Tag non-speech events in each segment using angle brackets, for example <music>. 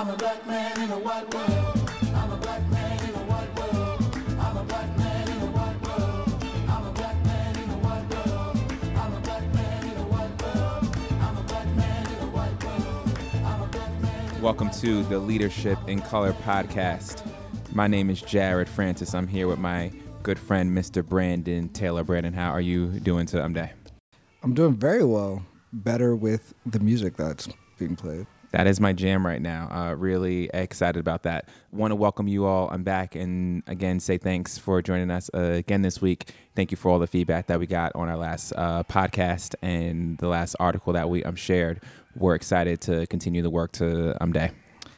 I'm a black man in a white world. I'm a black man in a white world. I'm a black man in a white world. I'm a black man in a white world. I'm a black man in a white world. I'm a black man in a white world. I'm a black man. Welcome to the Leadership in Color podcast. My name is Jared Francis. I'm here with my good friend, Mr. Brandon Taylor. Brandon, how are you doing today? I'm doing very well. Better with the music that's being played. That is my jam right now. Uh, really excited about that. Want to welcome you all. I'm back and again say thanks for joining us uh, again this week. Thank you for all the feedback that we got on our last uh, podcast and the last article that we um, shared. We're excited to continue the work to um, day.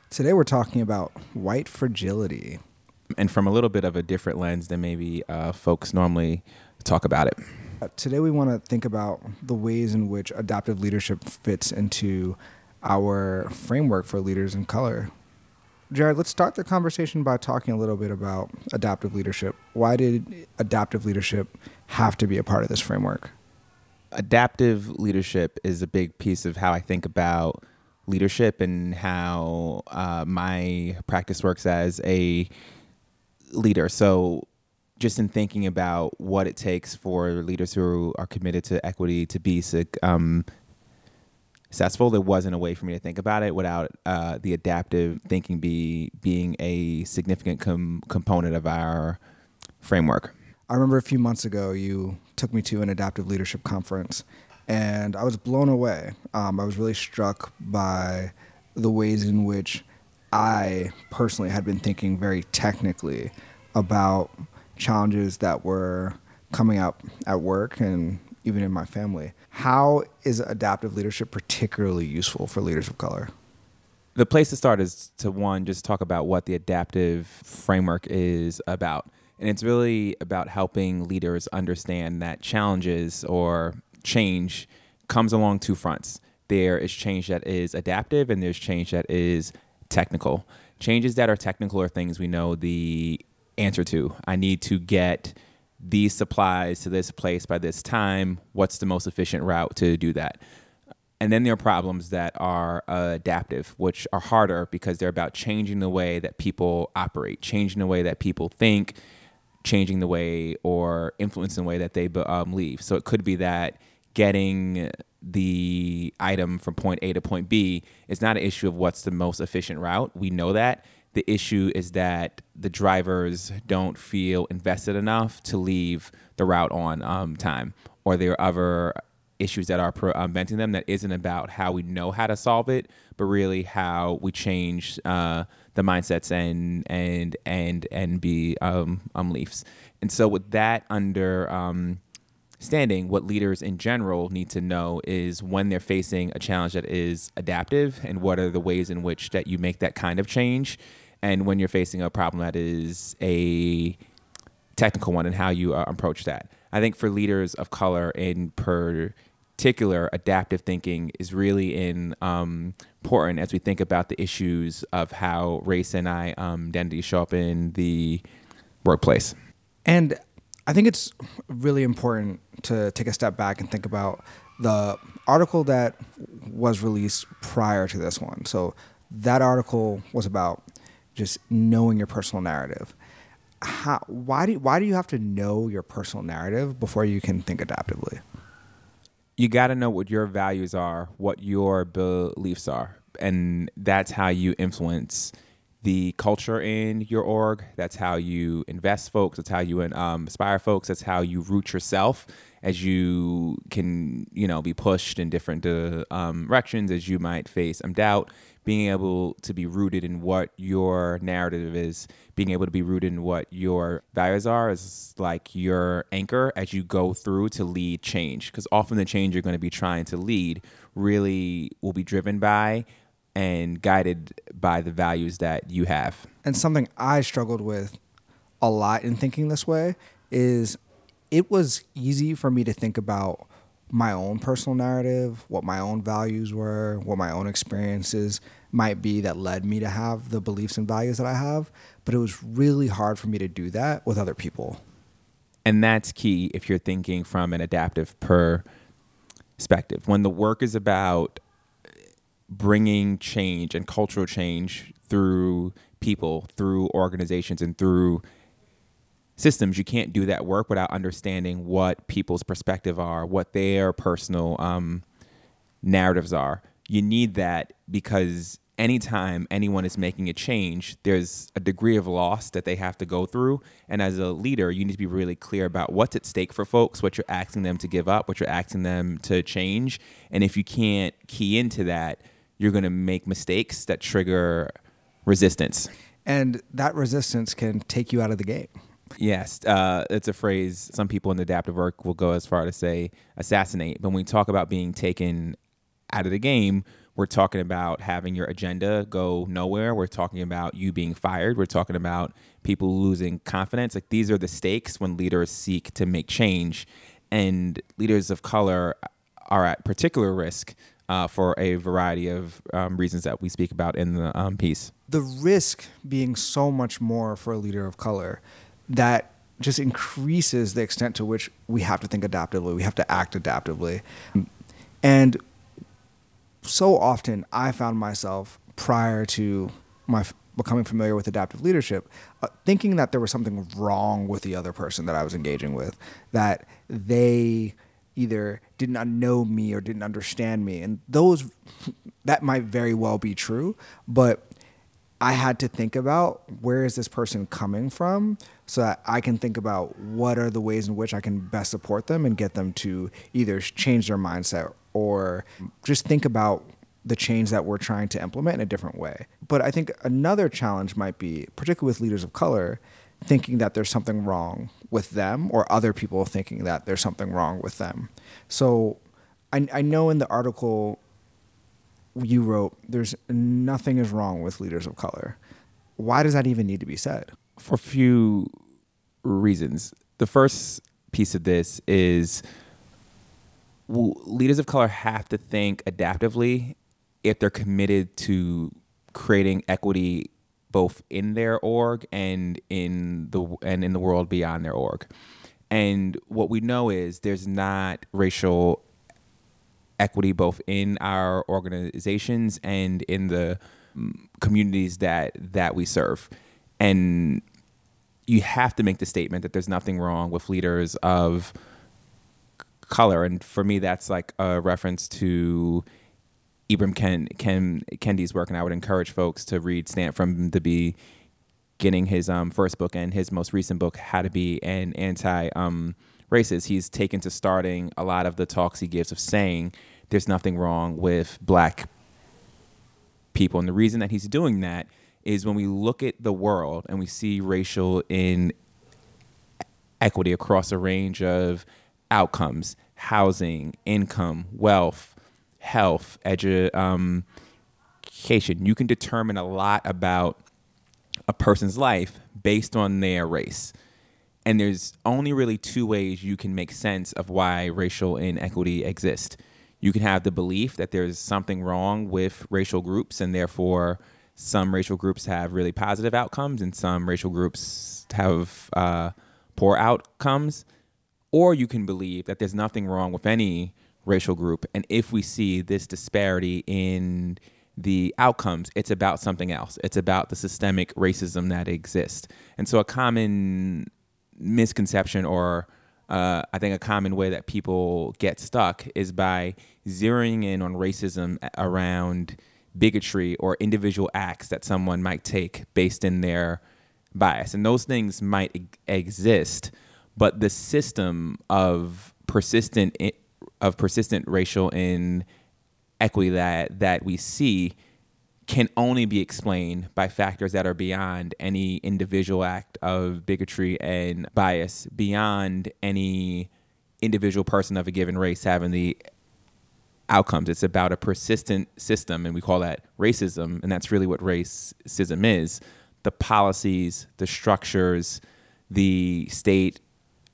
Today we're talking about white fragility. And from a little bit of a different lens than maybe uh, folks normally talk about it. Uh, Today we want to think about the ways in which adaptive leadership fits into our framework for leaders in color. Jared, let's start the conversation by talking a little bit about adaptive leadership. Why did adaptive leadership have to be a part of this framework? adaptive leadership is a big piece of how I think about leadership and how uh, my practice works as a leader. So, just in thinking about what it takes for leaders who are committed to equity to be um, successful, there wasn't a way for me to think about it without uh, the adaptive thinking be being a significant com- component of our framework. I remember a few months ago you took me to an adaptive leadership conference, and I was blown away. Um, I was really struck by the ways in which I personally had been thinking very technically about challenges that were coming up at work and even in my family. How is adaptive leadership particularly useful for leaders of color? the place to start is to one just talk about what the adaptive framework is about. And it's really about helping leaders understand that challenges or change comes along two fronts. There is change that is adaptive and there's change that is technical. Changes that are technical are things we know the answer to. I need to get these supplies to this place by this time what's the most efficient route to do that and then there are problems that are uh, adaptive, which are harder because they're about changing the way that people operate, changing the way that people think, changing the way or influencing the way that they um, leave. So it could be that getting the item from point A to point B is not an issue of what's the most efficient route. We know that. The issue is that the drivers don't feel invested enough to leave the route on um, time, or there are other issues that are preventing them that isn't about how we know how to solve it, but really how we change uh, the mindsets and and and and be um, um leafs. And so with that under um, standing, what leaders in general need to know is when they're facing a challenge that is adaptive, and what are the ways in which that you make that kind of change, and when you're facing a problem that is a technical one and how you uh, approach that. I think for leaders of color in particular, adaptive thinking is really in, um, important as we think about the issues of how race and I um, identity show up in the workplace. And I think it's really important to take a step back and think about the article that was released prior to this one. So that article was about just knowing your personal narrative. How, why do why do you have to know your personal narrative before you can think adaptively? you got to know what your values are, what your beliefs are, and that's how you influence the culture in your org. That's how you invest folks. That's how you um, inspire folks. That's how you root yourself as you can, you know, be pushed in different uh, um, directions as you might face some doubt. Being able to be rooted in what your narrative is, being able to be rooted in what your values are is like your anchor as you go through to lead change. Because often the change you're going to be trying to lead really will be driven by and guided by the values that you have. And something I struggled with a lot in thinking this way is it was easy for me to think about my own personal narrative, what my own values were, what my own experiences might be that led me to have the beliefs and values that I have. But it was really hard for me to do that with other people. And that's key if you're thinking from an adaptive perspective. When the work is about bringing change and cultural change through people, through organizations, and through systems. You can't do that work without understanding what people's perspective are, what their personal um, narratives are. You need that because anytime anyone is making a change, there's a degree of loss that they have to go through. And as a leader, you need to be really clear about what's at stake for folks, what you're asking them to give up, what you're asking them to change. And if you can't key into that, you're going to make mistakes that trigger resistance. And that resistance can take you out of the game. Yes, uh, it's a phrase some people in adaptive work will go as far to say assassinate. But when we talk about being taken out of the game, we're talking about having your agenda go nowhere. We're talking about you being fired. We're talking about people losing confidence. Like these are the stakes when leaders seek to make change. And leaders of color are at particular risk uh, for a variety of um, reasons that we speak about in the um, piece. The risk being so much more for a leader of color that just increases the extent to which we have to think adaptively, we have to act adaptively. And so often I found myself prior to my f- becoming familiar with adaptive leadership, uh, thinking that there was something wrong with the other person that I was engaging with, that they either did not know me or didn't understand me. And those, that might very well be true, but I had to think about where is this person coming from so that I can think about what are the ways in which I can best support them and get them to either change their mindset or just think about the change that we're trying to implement in a different way. But I think another challenge might be, particularly with leaders of color, thinking that there's something wrong with them or other people thinking that there's something wrong with them. So I, I know in the article you wrote, there's nothing is wrong with leaders of color. Why does that even need to be said? for a few reasons. The first piece of this is w- leaders of color have to think adaptively if they're committed to creating equity both in their org and in the and in the world beyond their org. And what we know is there's not racial equity both in our organizations and in the mm, communities that that we serve. And you have to make the statement that there's nothing wrong with leaders of color. And for me, that's like a reference to Ibram Ken, Ken, Kendi's work. And I would encourage folks to read Stamped from the beginning, his um, first book and his most recent book, How to Be an Anti um, Racist. He's taken to starting a lot of the talks he gives of saying there's nothing wrong with black people. And the reason that he's doing that is when we look at the world and we see racial in equity across a range of outcomes housing income wealth health edu- education. You can determine a lot about a person's life based on their race. And there's only really two ways you can make sense of why racial inequity exists. You can have the belief that there's something wrong with racial groups and therefore some racial groups have really positive outcomes and some racial groups have uh, poor outcomes. Or you can believe that there's nothing wrong with any racial group. And if we see this disparity in the outcomes, it's about something else. It's about the systemic racism that exists. And so, a common misconception, or uh, I think a common way that people get stuck, is by zeroing in on racism around bigotry or individual acts that someone might take based in their bias. And those things might e- exist, but the system of persistent of persistent racial inequity that that we see can only be explained by factors that are beyond any individual act of bigotry and bias, beyond any individual person of a given race having the outcomes. It's about a persistent system, and we call that racism, and that's really what racism is the policies, the structures, the state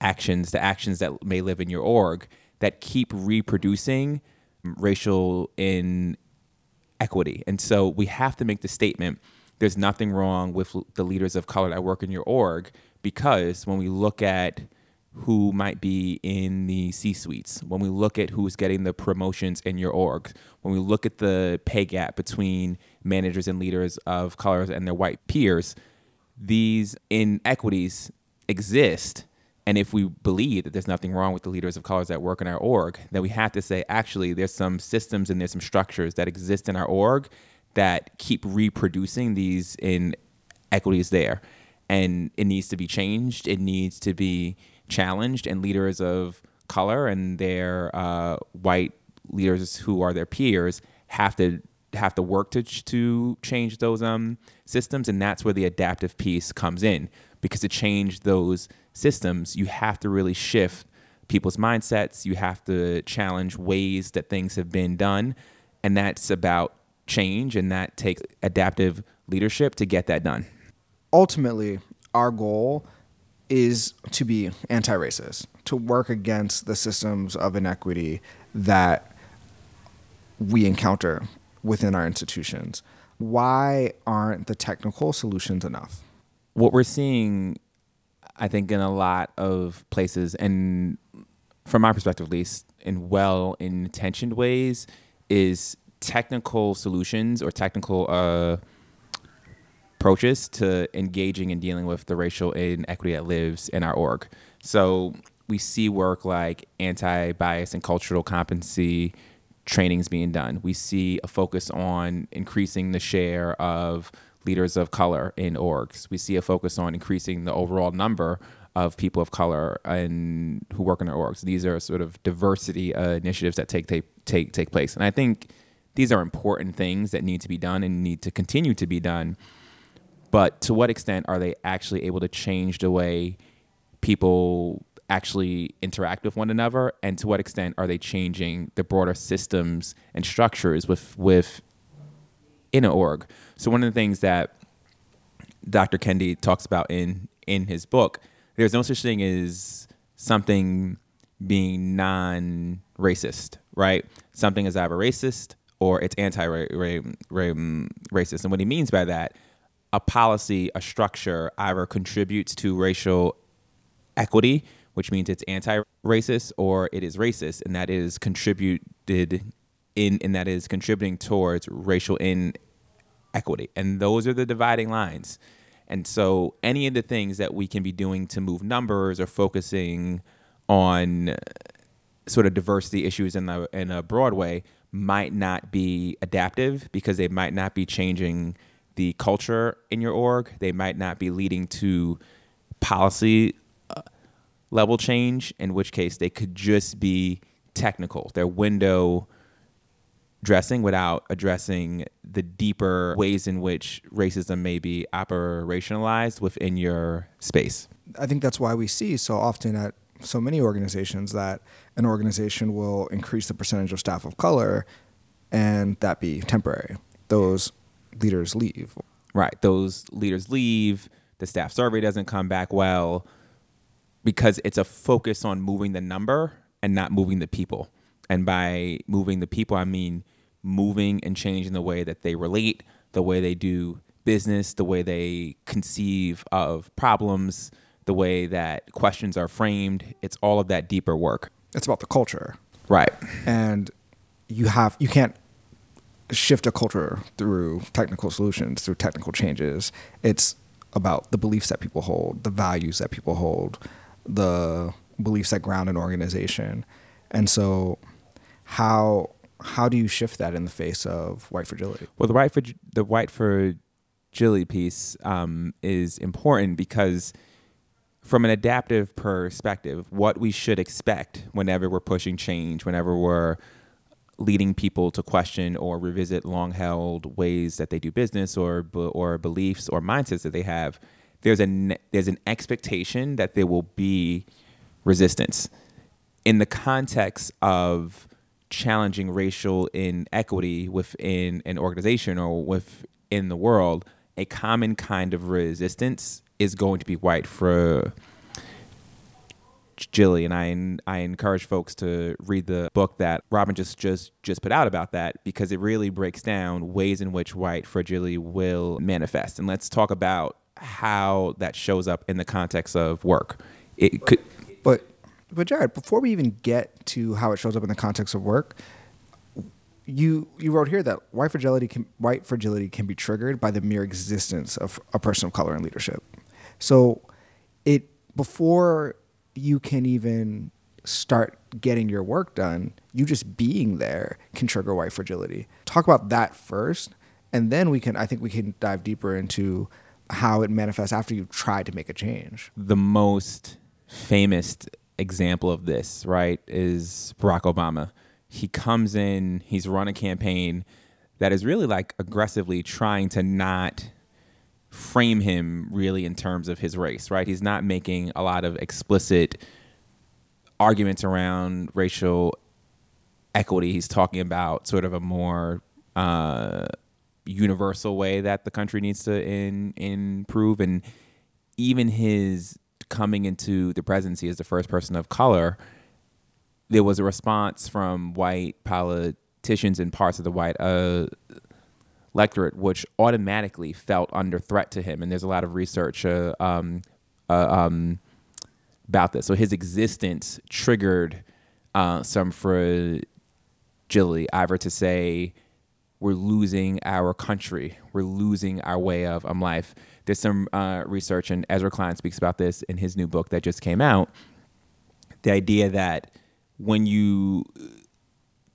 actions, the actions that may live in your org that keep reproducing racial inequity. And so we have to make the statement there's nothing wrong with the leaders of color that work in your org because when we look at who might be in the C suites, when we look at who's getting the promotions in your org, when we look at the pay gap between managers and leaders of colors and their white peers, these inequities exist. And if we believe that there's nothing wrong with the leaders of colors that work in our org, then we have to say, actually, there's some systems and there's some structures that exist in our org that keep reproducing these inequities there. And it needs to be changed. It needs to be challenged, and leaders of color and their uh, white leaders who are their peers have to have to work to to change those um, systems, and that's where the adaptive piece comes in. Because to change those systems, you have to really shift people's mindsets. You have to challenge ways that things have been done, and that's about change, and that takes adaptive leadership to get that done. ultimately, our goal is to be anti racist, to work against the systems of inequity that we encounter within our institutions. Why aren't the technical solutions enough? what we're seeing, I think, in a lot of places, and from my perspective at least, in well intentioned ways, is technical solutions or technical uh, approaches to engaging and dealing with the racial inequity that lives in our org. So we see work like anti bias and cultural competency trainings being done. We see a focus on increasing the share of leaders of color in orgs. We see a focus on increasing the overall number of people of color and who work in our orgs. These are sort of diversity uh, initiatives that take, take take take place, and I think these are important things that need to be done and need to continue to be done. But to what extent are they actually able to change the way people actually interact with one another, and to what extent are they changing the broader systems and structures with with in an org? So one of the things that Dr. Kendi talks about in in his book, there's no such thing as something being non-racist, right? Something is either racist or it's anti-racist. And what he means by that, a policy, a structure either contributes to racial equity, which means it's anti-racist, or it is racist, and that is contributed in and that is contributing towards racial inequity. And those are the dividing lines. And so any of the things that we can be doing to move numbers or focusing on sort of diversity issues in a in a broad way might not be adaptive because they might not be changing the culture in your org. They might not be leading to policy uh, level change, in which case they could just be technical. They're window dressing without addressing the deeper ways in which racism may be operationalized within your space. I think that's why we see so often at so many organizations that an organization will increase the percentage of staff of color and that be temporary. Those leaders leave. Right. Those leaders leave, the staff survey doesn't come back well because it's a focus on moving the number and not moving the people. And by moving the people, I mean moving and changing the way that they relate, the way they do business, the way they conceive of problems, the way that questions are framed. It's all of that deeper work. It's about the culture. Right. and you have you can't shift a culture through technical solutions through technical changes it's about the beliefs that people hold the values that people hold the beliefs that ground an organization and so how how do you shift that in the face of white fragility? Well, the white for the white Jilly piece um, is important because, from an adaptive perspective, what we should expect whenever we're pushing change, whenever we're leading people to question or revisit long-held ways that they do business or or beliefs or mindsets that they have, there's an there's an expectation that there will be resistance. In the context of challenging racial inequity within an organization or within the world, a common kind of resistance is going to be white for Jilly, and I I encourage folks to read the book that Robin just just just put out about that because it really breaks down ways in which white fragility will manifest. And let's talk about how that shows up in the context of work. It could But but Jared, before we even get to how it shows up in the context of work, you you wrote here that white fragility can white fragility can be triggered by the mere existence of a person of color in leadership. So it before you can even start getting your work done, you just being there can trigger white fragility. Talk about that first, and then we can I think we can dive deeper into how it manifests after you've tried to make a change. the most famous example of this, right, is Barack Obama. He comes in, he's run a campaign that is really like aggressively trying to not frame him really in terms of his race, right? He's not making a lot of explicit arguments around racial equity. He's talking about sort of a more uh, universal way that the country needs to in, improve. And even his coming into the presidency as the first person of color, there was a response from white politicians and parts of the white uh, electorate, which automatically felt under threat to him. And there's a lot of research uh, um, uh, um, about this. So his existence triggered uh, some fragility, either to say we're losing our country, we're losing our way of um, life. There's some uh, research, and Ezra Klein speaks about this in his new book that just came out. The idea that when you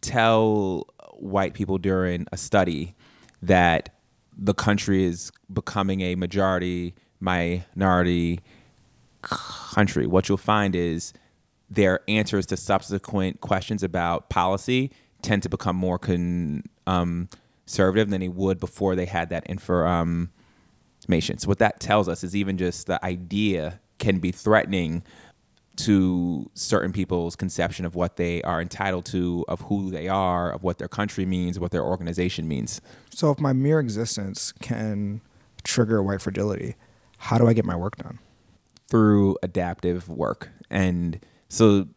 tell white people during a study that the country is becoming a majority minority country, what you'll find is their answers to subsequent questions about policy tend to become more con, um, conservative than they would before they had that information. So what that tells us is even just the idea can be threatening to certain people's conception of what they are entitled to, of who they are, of what their country means, what their organization means. So if my mere existence can trigger white fragility, how do I get my work done? through adaptive work. And so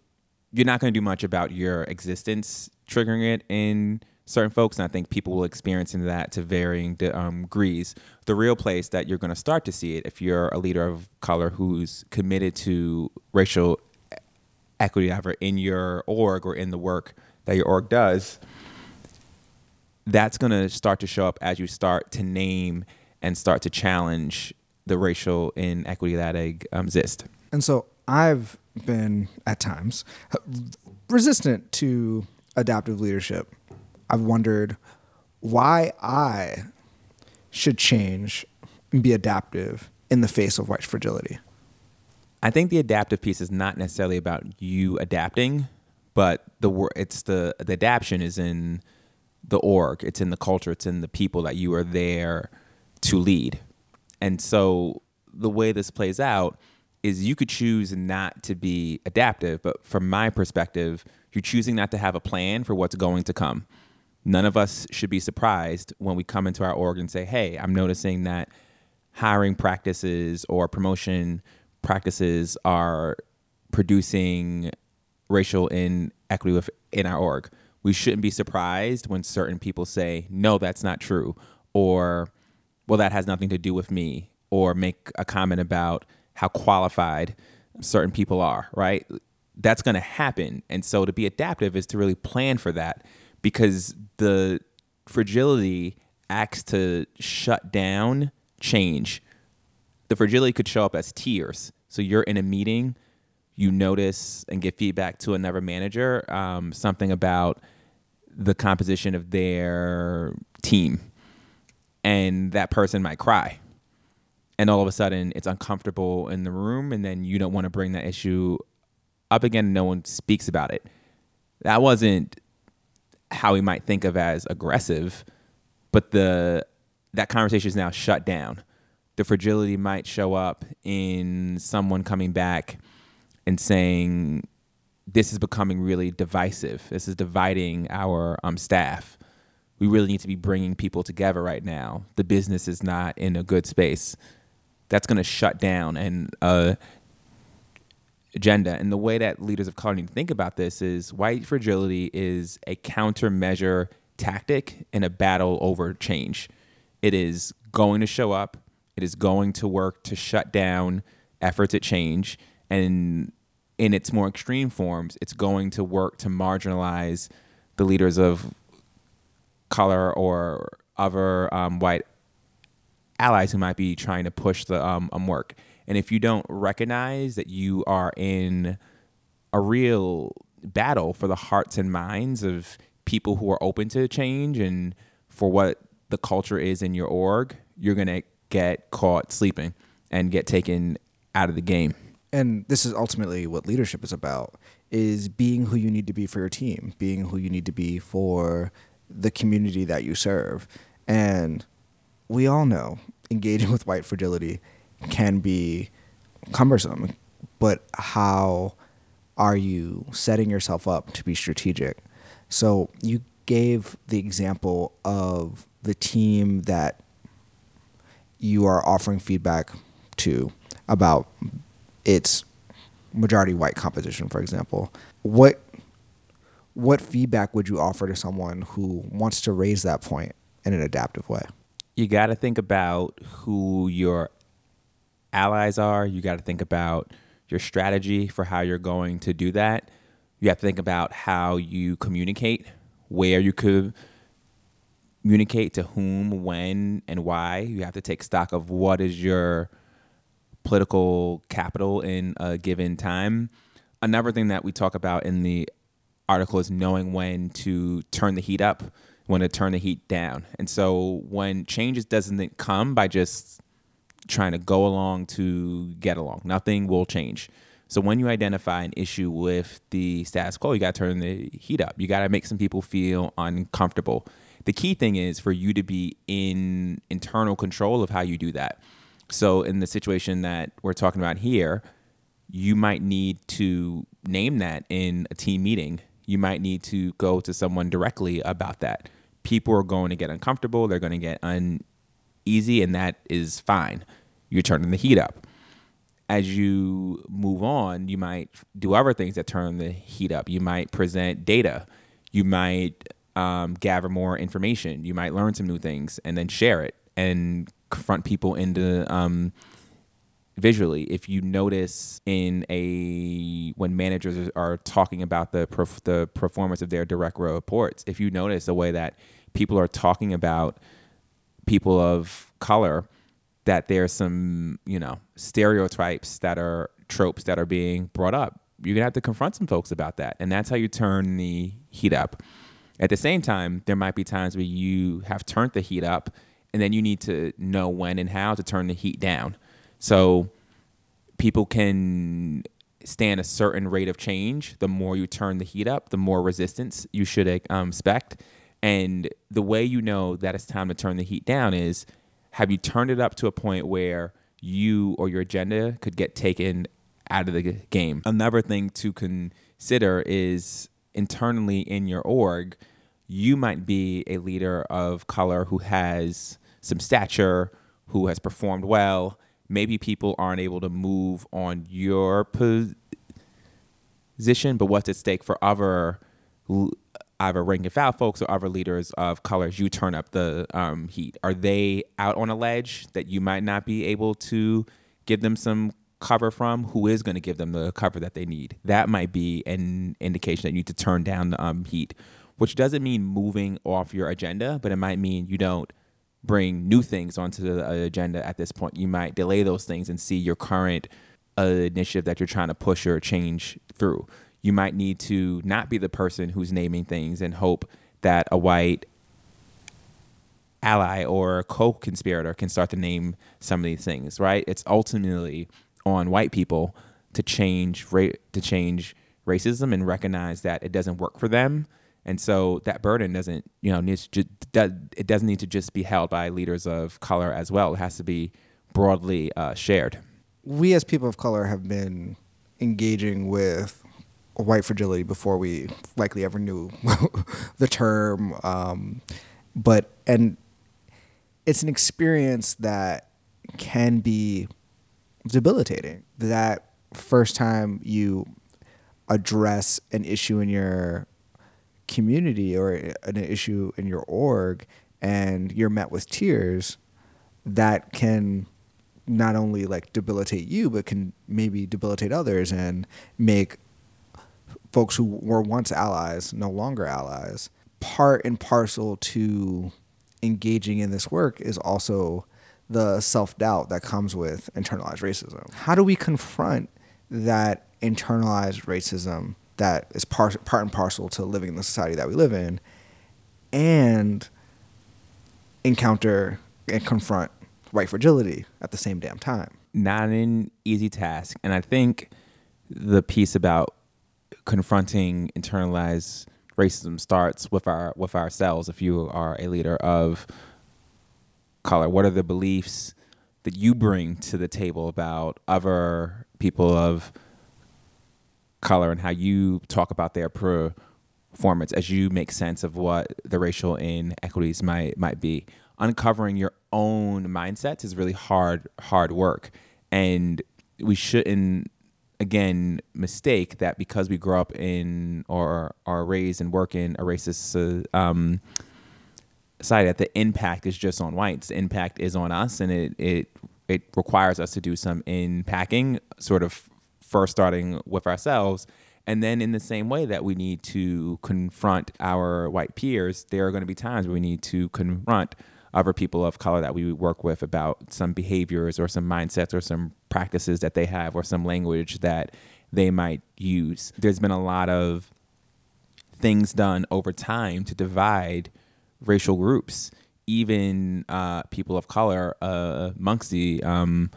you're not going to do much about your existence triggering it in certain folks. And I think people will experience in that to varying de- um, degrees. The real place that you're going to start to see it if you're a leader of color who's committed to racial equity, either in your org or in the work that your org does, that's going to start to show up as you start to name and start to challenge the racial inequity that exists. And so I've been at times resistant to adaptive leadership. I've wondered why I should change and be adaptive in the face of white fragility. I think the adaptive piece is not necessarily about you adapting, but the it's the the adaptation is in the org, it's in the culture, it's in the people that you are there to lead. And so the way this plays out is you could choose not to be adaptive, but from my perspective, you're choosing not to have a plan for what's going to come. None of us should be surprised when we come into our org and say, "Hey, I'm noticing that hiring practices or promotion practices are producing racial inequity within our org. We shouldn't be surprised when certain people say, no, that's not true, or, well, that has nothing to do with me, or make a comment about how qualified certain people are, right? That's going to happen. And so to be adaptive is to really plan for that because the fragility acts to shut down change the fragility could show up as tears. So you're in a meeting, you notice and give feedback to another manager, um, something about the composition of their team, and that person might cry. And all of a sudden, it's uncomfortable in the room, and then you don't want to bring that issue up again. No one speaks about it. That wasn't how we might think of as aggressive, but the that conversation is now shut down the fragility might show up in someone coming back and saying, "This is becoming really divisive. This is dividing our um, staff. We really need to be bringing people together right now. The business is not in a good space. That's going to shut down and. uh, agenda. And the way that leaders of color need to think about this is white fragility is a countermeasure tactic in a battle over change. It is going to show up it is going to work to shut down efforts at change. And in its more extreme forms, it's going to work to marginalize the leaders of color or other um, white allies who might be trying to push the um, um, work. And if you don't recognize that you are in a real battle for the hearts and minds of people who are open to change and for what the culture is in your org, you're going to get caught sleeping and get taken out of the game. and this is ultimately what leadership is about is being who you need to be for your team being who you need to be for the community that you serve and we all know engaging with white fragility can be cumbersome but how are you setting yourself up to be strategic so you gave the example of the team that you are offering feedback to about its majority white composition, for example, what what feedback would you offer to someone who wants to raise that point in an adaptive way? you got to think about who your allies are. You got to think about your strategy for how you're going to do that. You have to think about how you communicate, where you could communicate to whom, when, and why. You have to take stock of what is your political capital in a given time. Another thing that we talk about in the article is knowing when to turn the heat up, when to turn the heat down. And so when changes doesn't come by just trying to go along to get along, nothing will change. So when you identify an issue with the status quo, you got to turn the heat up. You got to make some people feel uncomfortable. The key thing is for you to be in internal control of how you do that. So in the situation that we're talking about here, you might need to name that in a team meeting. You might need to go to someone directly about that. People are going to get uncomfortable, they're going to get uneasy, and that is fine. You're turning the heat up. As you move on, you might do other things that turn the heat up. You might present data. You might um, gather more information. You might learn some new things and then share it and confront people into um, visually if you notice in a when managers are talking about the perf- the performance of their direct reports if you notice the way that people are talking about people of color that there's some you know stereotypes that are tropes that are being brought up you're gonna have to confront some folks about that and that's how you turn the heat up at the same time there might be times where you have turned the heat up and then you need to know when and how to turn the heat down so people can stand a certain rate of change. The more you turn the heat up, the more resistance you should um, expect. And the way you know that it's time to turn the heat down is have you turned it up to a point where you or your agenda could get taken out of the game? Another thing to consider is internally in your org, you might be a leader of color who has some stature, who has performed well. Maybe people aren't able to move on your position, but what's at stake for other either rank and file folks or other leaders of colors? You turn up the um, heat. Are they out on a ledge that you might not be able to give them some cover from? Who is going to give them the cover that they need? That might be an indication that you need to turn down the um, heat, which doesn't mean moving off your agenda, but it might mean you don't bring new things onto the agenda at this point. You might delay those things and see your current uh, initiative that you're trying to push or change through. You might need to not be the person who's naming things and hope that a white ally or co-conspirator can start to name some of these things, right? It's ultimately on white people to change ra- to change racism and recognize that it doesn't work for them. And so that burden doesn't, you know, needs it doesn't need to just be held by leaders of color as well. It has to be broadly uh, shared. We as people of color have been engaging with white fragility before we likely ever knew <laughs> the term. Um, but and it's an experience that can be debilitating. That first time you address an issue in your community or an issue in your org and you're met with tears, that can not only like debilitate you, but can maybe debilitate others and make folks who were once allies no longer allies. Part and parcel to engaging in this work is also the self doubt that comes with internalized racism. How do we confront that internalized racism that is par- part and parcel to living in the society that we live in and encounter and confront white fragility at the same damn time? not an easy task. And I think the piece about confronting internalized racism starts with our with ourselves. If you are a leader of color, what are the beliefs that you bring to the table about other people of color and how you talk about their performance as you make sense of what the racial inequities might might be. Uncovering your own mindsets is really hard hard work, and we shouldn't again mistake that because we grow up in or are raised and work in a racist uh, um, society that the impact is just on whites. The impact is on us, and it it it requires us to do some unpacking, sort of first starting with ourselves. And then, in the same way that we need to confront our white peers, there are going to be times where we need to confront other people of color that we work with about some behaviors or some mindsets or some practices that they have or some language that they might use. There's been a lot of things done over time to divide racial groups, even uh, people of color uh, amongst the um.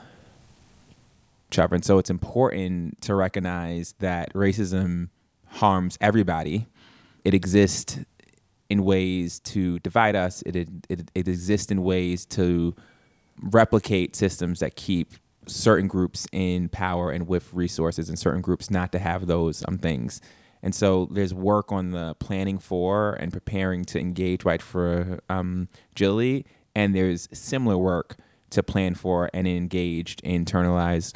And so it's important to recognize that racism harms everybody. It exists in ways to divide us. It, it, it exists in ways to replicate systems that keep certain groups in power and with resources and certain groups not to have those um, things. And so there's work on the planning for and preparing to engage right for um, agility, and there's similar work to plan for and engaged internalized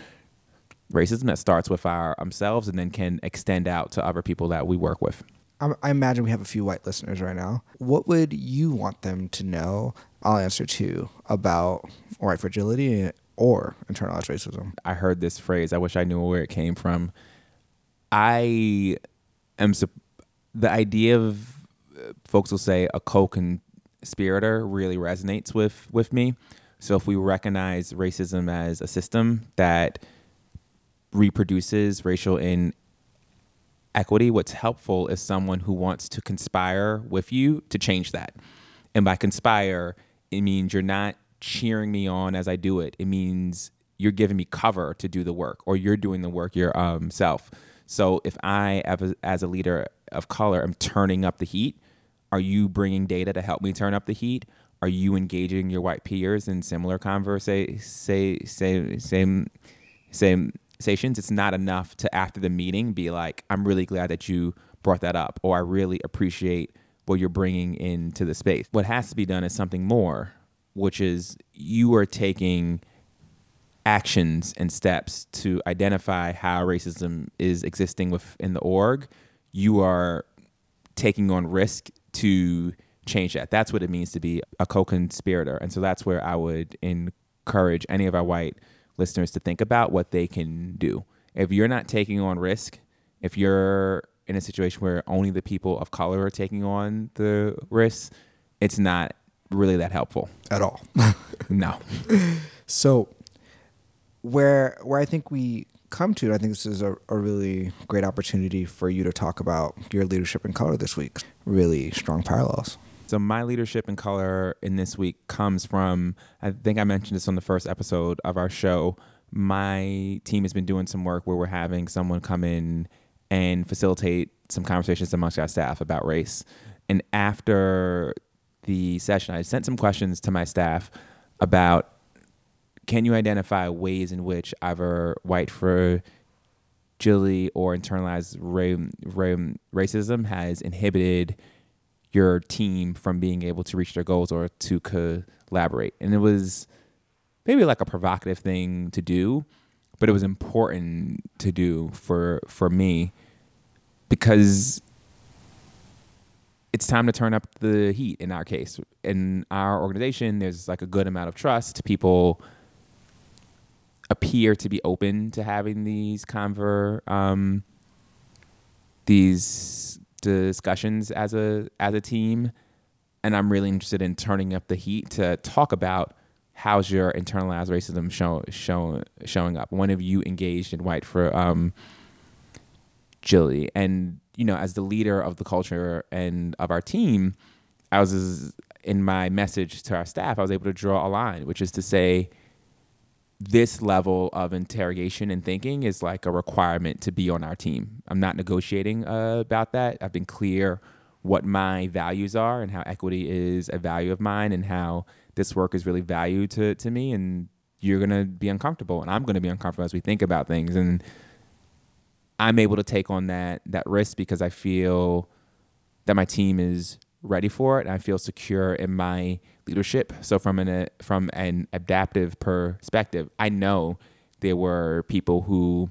racism that starts with our ourselves and then can extend out to other people that we work with. I, imagine we have a few white listeners right now. What would you want them to know? I'll answer too about white fragility or internalized racism. I heard this phrase. I wish I knew where it came from. I am the idea of uh, folks will say a co-conspirator really resonates with with me. So if we recognize racism as a system that reproduces racial inequity, what's helpful is someone who wants to conspire with you to change that. And by conspire, it means you're not cheering me on as I do it. It means you're giving me cover to do the work, or you're doing the work yourself. Um, so if I, as a, as a leader of color, am turning up the heat, are you bringing data to help me turn up the heat? Are you engaging your white peers in similar conversa- say, say, same, same conversations? It's not enough to after the meeting be like, "I'm really glad that you brought that up," or "I really appreciate what you're bringing into the space." What has to be done is something more, which is you are taking actions and steps to identify how racism is existing within the org, you are taking on risk to change that. That's what it means to be a co-conspirator. And so that's where I would encourage any of our white listeners to think about what they can do. If you're not taking on risk, if you're in a situation where only the people of color are taking on the risks, it's not really that helpful. At all. <laughs> <laughs> No. So where where I think we come to, I think this is a, a really great opportunity for you to talk about your leadership in color this week. Really strong parallels. So my leadership in color in this week comes from I think I mentioned this on the first episode of our show. My team has been doing some work where we're having someone come in and facilitate some conversations amongst our staff about race. And after the session, I sent some questions to my staff about can you identify ways in which either white fragility or internalized ra- ra- racism has inhibited your team from being able to reach their goals or to collaborate? And it was maybe like a provocative thing to do, but it was important to do for for me because it's time to turn up the heat in our case. In our organization, there's like a good amount of trust. People appear to be open to having these conver um, these discussions as a as a team and I'm really interested in turning up the heat to talk about how's your internalized racism show, show, showing up. When have you engaged in white for um, agility? And you know, as the leader of the culture and of our team, I was in my message to our staff. I was able to draw a line, which is to say, this level of interrogation and thinking is like a requirement to be on our team. I'm not negotiating uh, about that. I've been clear what my values are and how equity is a value of mine and how this work is really valued to, to me and you're gonna be uncomfortable and I'm gonna be uncomfortable as we think about things and I'm able to take on that that risk because I feel that my team is ready for it and I feel secure in my leadership. So from an uh, from an adaptive perspective, I know there were people who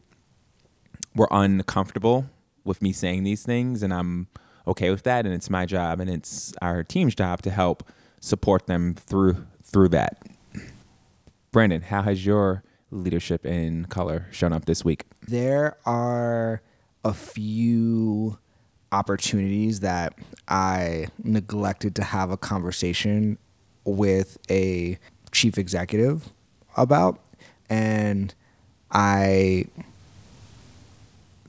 were uncomfortable with me saying these things and I'm okay with that and it's my job and it's our team's job to help support them through through that. Brandon, how has your leadership in color shown up this week? There are a few opportunities that I neglected to have a conversation with a chief executive about and I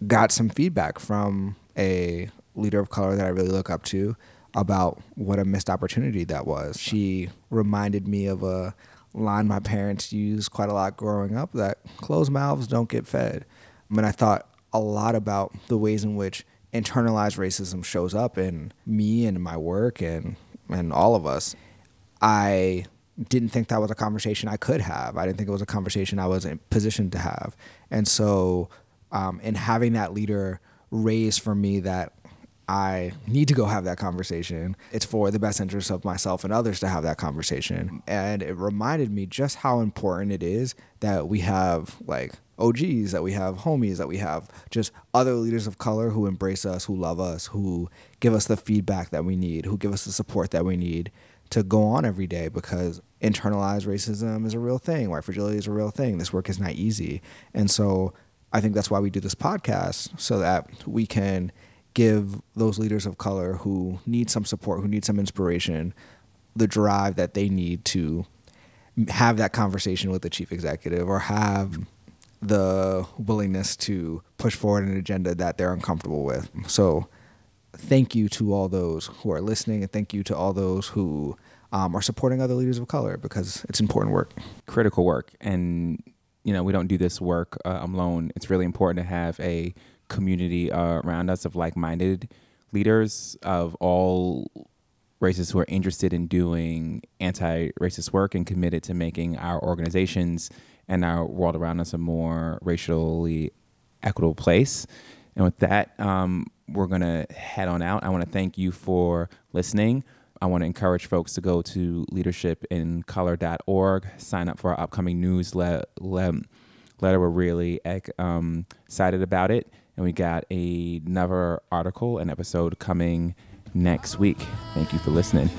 got some feedback from a leader of color that I really look up to about what a missed opportunity that was. She reminded me of a line my parents used quite a lot growing up that closed mouths don't get fed. I mean, I thought a lot about the ways in which internalized racism shows up in me and in my work and and all of us. I didn't think that was a conversation I could have. I didn't think it was a conversation I was in position to have. And so, um, in having that leader raise for me that I need to go have that conversation. It's for the best interest of myself and others to have that conversation. And it reminded me just how important it is that we have like OGs, that we have homies, that we have just other leaders of color who embrace us, who love us, who give us the feedback that we need, who give us the support that we need to go on every day because internalized racism is a real thing. White fragility is a real thing. This work is not easy. And so I think that's why we do this podcast so that we can give those leaders of color who need some support, who need some inspiration, the drive that they need to have that conversation with the chief executive or have the willingness to push forward an agenda that they're uncomfortable with. So, thank you to all those who are listening, and thank you to all those who um, are supporting other leaders of color because it's important work. Critical work, and you know we don't do this work uh, alone. It's really important to have a community uh, around us of like-minded leaders of all races who are interested in doing anti-racist work and committed to making our organizations and our world around us a more racially equitable place. And with that, um, we're going to head on out. I want to thank you for listening. I want to encourage folks to go to leadershipincolor.org, sign up for our upcoming newsletter. We're really um, excited about it. And we got another article, an episode coming next week. Thank you for listening.